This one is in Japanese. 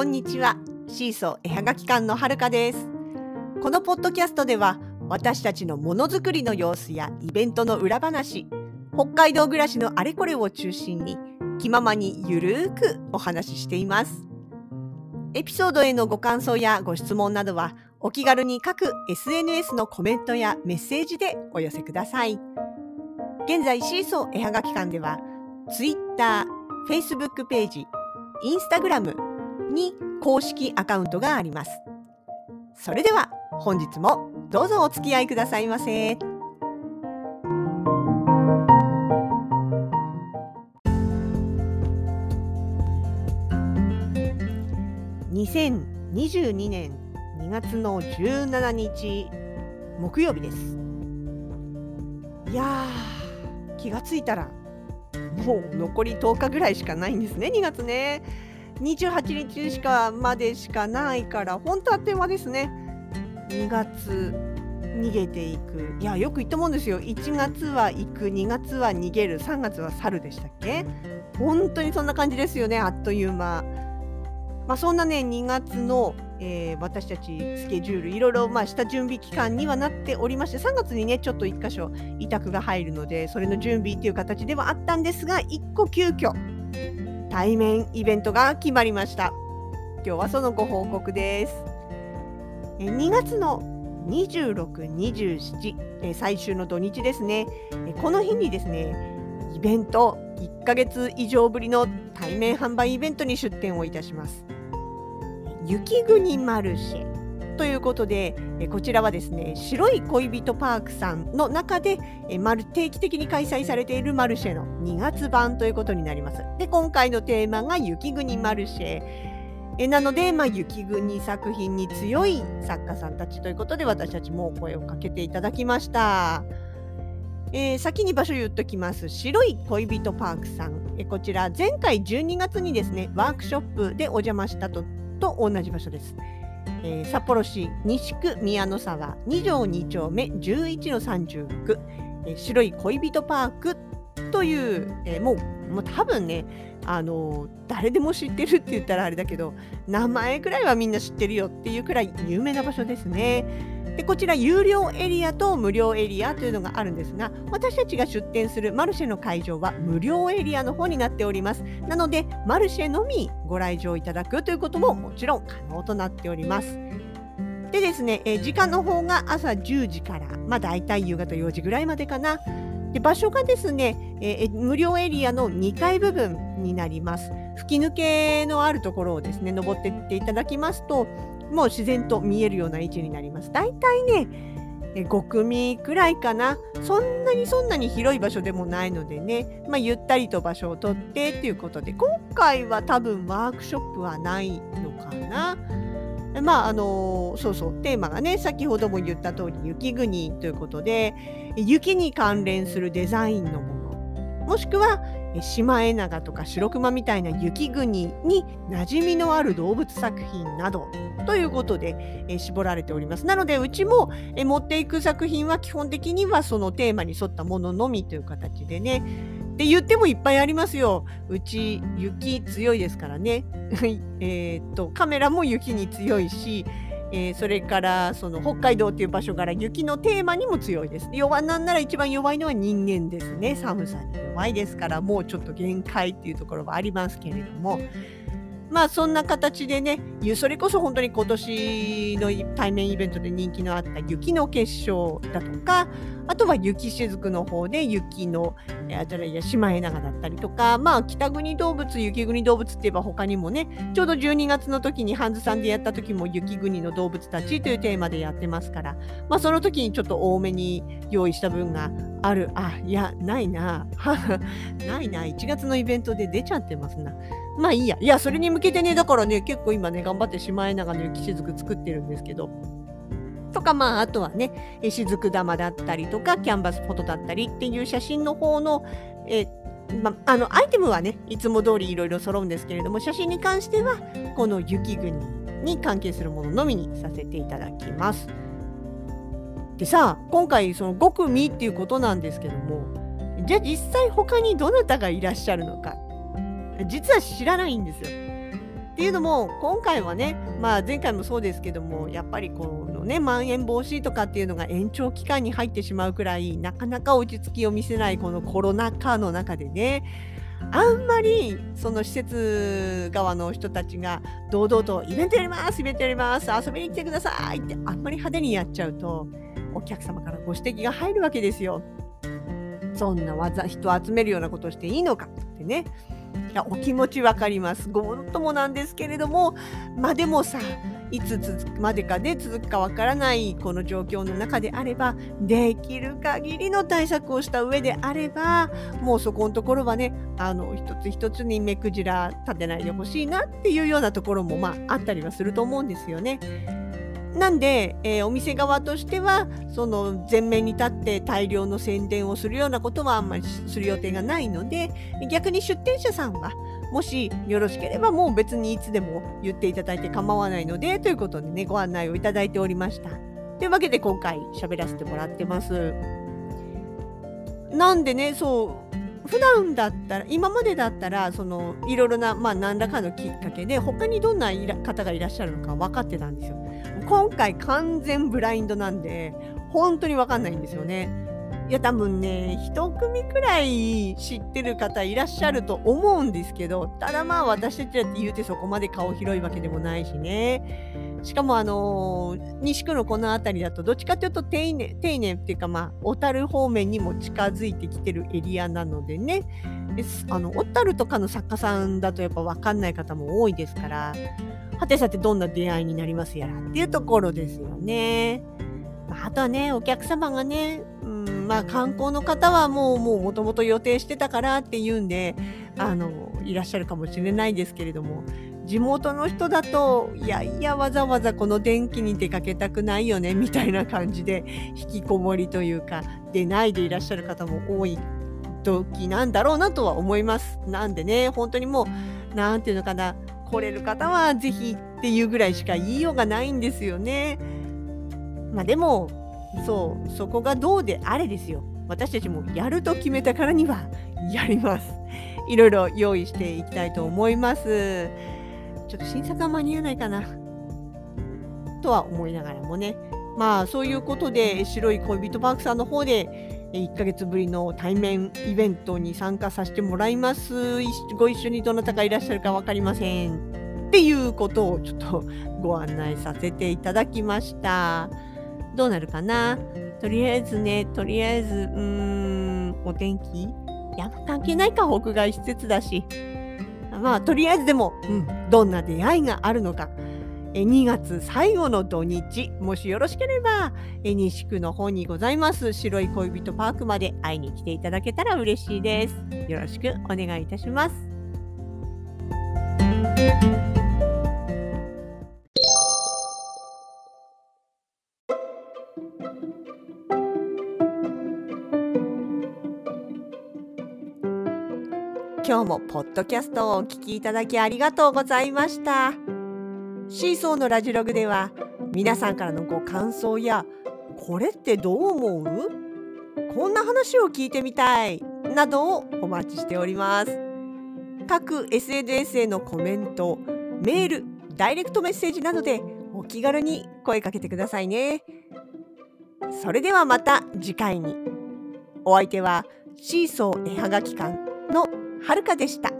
こんにちは。シーソー絵はがき館のはるかです。このポッドキャストでは私たちのものづくりの様子やイベントの裏話北海道暮らしのあれこれを中心に気ままにゆるーくお話ししています。エピソードへのご感想やご質問などはお気軽に各 SNS のコメントやメッセージでお寄せください。現在シーソー絵はがき館では Twitter、Facebook ページ、Instagram に公式アカウントがあります。それでは本日もどうぞお付き合いくださいませ。2022年2月の17日木曜日です。いやー気がついたらもう残り10日ぐらいしかないんですね2月ね。28日しかまでしかないから本当あっという間ですね。2月逃げていく。いやよく言ったもんですよ。1月は行く2月は逃げる。3月は去るでしたっけ？本当にそんな感じですよねあっという間。まあ、そんなね2月の、えー、私たちスケジュールいろいろまあした準備期間にはなっておりまして3月にねちょっと1箇所委託が入るのでそれの準備っていう形ではあったんですが1個急遽対面イベントが決まりました。今日はそのご報告です。2月の26、27、最終の土日ですね。この日にですねイベント1ヶ月以上ぶりの対面販売イベントに出店をいたします。雪国マルシェ。ということでこちらはですね白い恋人パークさんの中で定期的に開催されているマルシェの2月版ということになりますで今回のテーマが雪国マルシェえなので、まあ、雪国作品に強い作家さんたちということで私たちも声をかけていただきました。えー、先に場所言っときます白い恋人パークさん、えこちら前回12月にですねワークショップでお邪魔したとと同じ場所です。えー、札幌市西区宮の沢2条2丁目11の39、えー、白い恋人パークという、えー、もうもう多分ねあの誰でも知ってるって言ったらあれだけど名前くらいはみんな知ってるよっていうくらい有名な場所ですね。でこちら有料エリアと無料エリアというのがあるんですが私たちが出店するマルシェの会場は無料エリアの方になっております。なのでマルシェのみご来場いただくということももちろん可能となっております。でですね、え時間の方が朝10時から、まあ、大体夕方4時ぐらいまでかな。で場所がですね、え無料エリアの2階部分になります。吹き抜けのあるところをですね登っていっていただきますともう自然と見えるような位置になります。だいたいね5組くらいかな。そんなにそんなに広い場所でもないのでね、まあ、ゆったりと場所を取ってということで。今回は多分ワークショップはないのかな。まああのそうそう。テーマがね先ほども言った通り雪国ということで雪に関連するデザインのもの。もしくはシマエナガとかシロクマみたいな雪国に馴染みのある動物作品などということで、絞られております。なのでうちも、持っていく作品は基本的にはそのテーマに沿ったもののみという形でね。って言ってもいっぱいありますよ。うち雪強いですからね。えっとカメラも雪に強いし、えー、それからその北海道という場所から雪のテーマにも強いです。弱なんなら一番弱いのは人間ですね。寒さに弱いですからもうちょっと限界っていうところはありますけれども。まあそんな形でね、それこそ本当に今年の対面イベントで人気のあった雪の結晶だとか、あとは雪しずくの方で雪の、あたりやシマエナガだったりとか、まあ北国動物、雪国動物って言えば他にもね、ちょうど12月の時にハンズさんでやった時も雪国の動物たちというテーマでやってますから、まあその時にちょっと多めに用意した分がある。あ、いや、ないな。ないな。1月のイベントで出ちゃってますな。まあいいや。いや、それに向けてね、だからね、結構今ね、頑張ってシマエナガの雪しずく作ってるんですけど、とか、まあ、あとはね、雫玉だったりとか、キャンバスフォトだったりっていう写真の方の、えまあのアイテムはね、いつも通りいろいろ揃うんですけれども、写真に関しては、この雪国に関係するもののみにさせていただきます。でさ、今回その5組っていうことなんですけども、じゃあ実際他にどなたがいらっしゃるのか実は知らないんですよ。っていうのも今回はね、まあ、前回もそうですけどもやっぱりこのねまん延防止とかっていうのが延長期間に入ってしまうくらいなかなか落ち着きを見せないこのコロナ禍の中でねあんまりその施設側の人たちが堂々とイベントやりますイベントやります遊びに来てくださいってあんまり派手にやっちゃうとお客様からご指摘が入るわけですよ。そんな技人を集めるようなことをしていいのかってねいやお気持ち分かりますごもっともなんですけれどもまあでもさいつ続くまでかで続くかわからないこの状況の中であればできる限りの対策をした上であればもうそこのところはねあの一つ一つに目くじら立てないでほしいなっていうようなところもまああったりはすると思うんですよね。なんで、えー、お店側としてはその前面に立って大量の宣伝をするようなことはあんまりする予定がないので逆に出店者さんはもしよろしければもう別にいつでも言っていただいて構わないのでということでねご案内をいただいておりました。というわけで今回喋らせてもらってます。なんでねそう普段だったら今までだったらそのいろいろな、まあ、何らかのきっかけで他にどんな方がいらっしゃるのか分かってたんですよ。今回完全ブラインドなんで本当に分かんないんですよね。いや多分ね一組くらい知ってる方いらっしゃると思うんですけどただまあ私たちだって言うてそこまで顔広いわけでもないしねしかもあのー、西区のこの辺りだとどっちかというと丁寧丁寧っていうかまあ小樽方面にも近づいてきてるエリアなのでねあの小樽とかの作家さんだとやっぱ分かんない方も多いですからはてさてどんな出会いになりますやらっていうところですよね。あ、とはねお客様がね、うんまあ、観光の方はもうもともと予定してたからっていうんであのいらっしゃるかもしれないですけれども地元の人だといやいやわざわざこの電気に出かけたくないよねみたいな感じで引きこもりというか出ないでいらっしゃる方も多い時なんだろうなとは思います。なんでね本当にもう何て言うのかな来れる方は是非っていうぐらいしか言いようがないんですよね。まあでもそうそこがどうであれですよ私たちもやると決めたからにはやりますいろいろ用意していきたいと思いますちょっと新作は間に合わないかな。とは思いながらもね。まあそういうことで白い恋人パークさんの方で1ヶ月ぶりの対面イベントに参加させてもらいます。ご一緒にどなたかいらっしゃるか分かりません。っていうことをちょっとご案内させていただきました。どうなるかな？とりあえずね、とりあえず、うーん、お天気？いや、関係ないか、屋外施設だし。まあ、とりあえずでも、うん、どんな出会いがあるのか。え2月最後の土日、もしよろしければ、え西区の方にございます白い恋人パークまで会いに来ていただけたら嬉しいです。よろしくお願いいたします。もポッドキャストをお聞きいただきありがとうございました。シーソーのラジログでは皆さんからのご感想やこれってどう思う？こんな話を聞いてみたいなどをお待ちしております。各 SNS へのコメントメールダイレクトメッセージなどでお気軽に声かけてくださいね。それではまた次回に。お相手はシーソー絵はがき館はるかでした。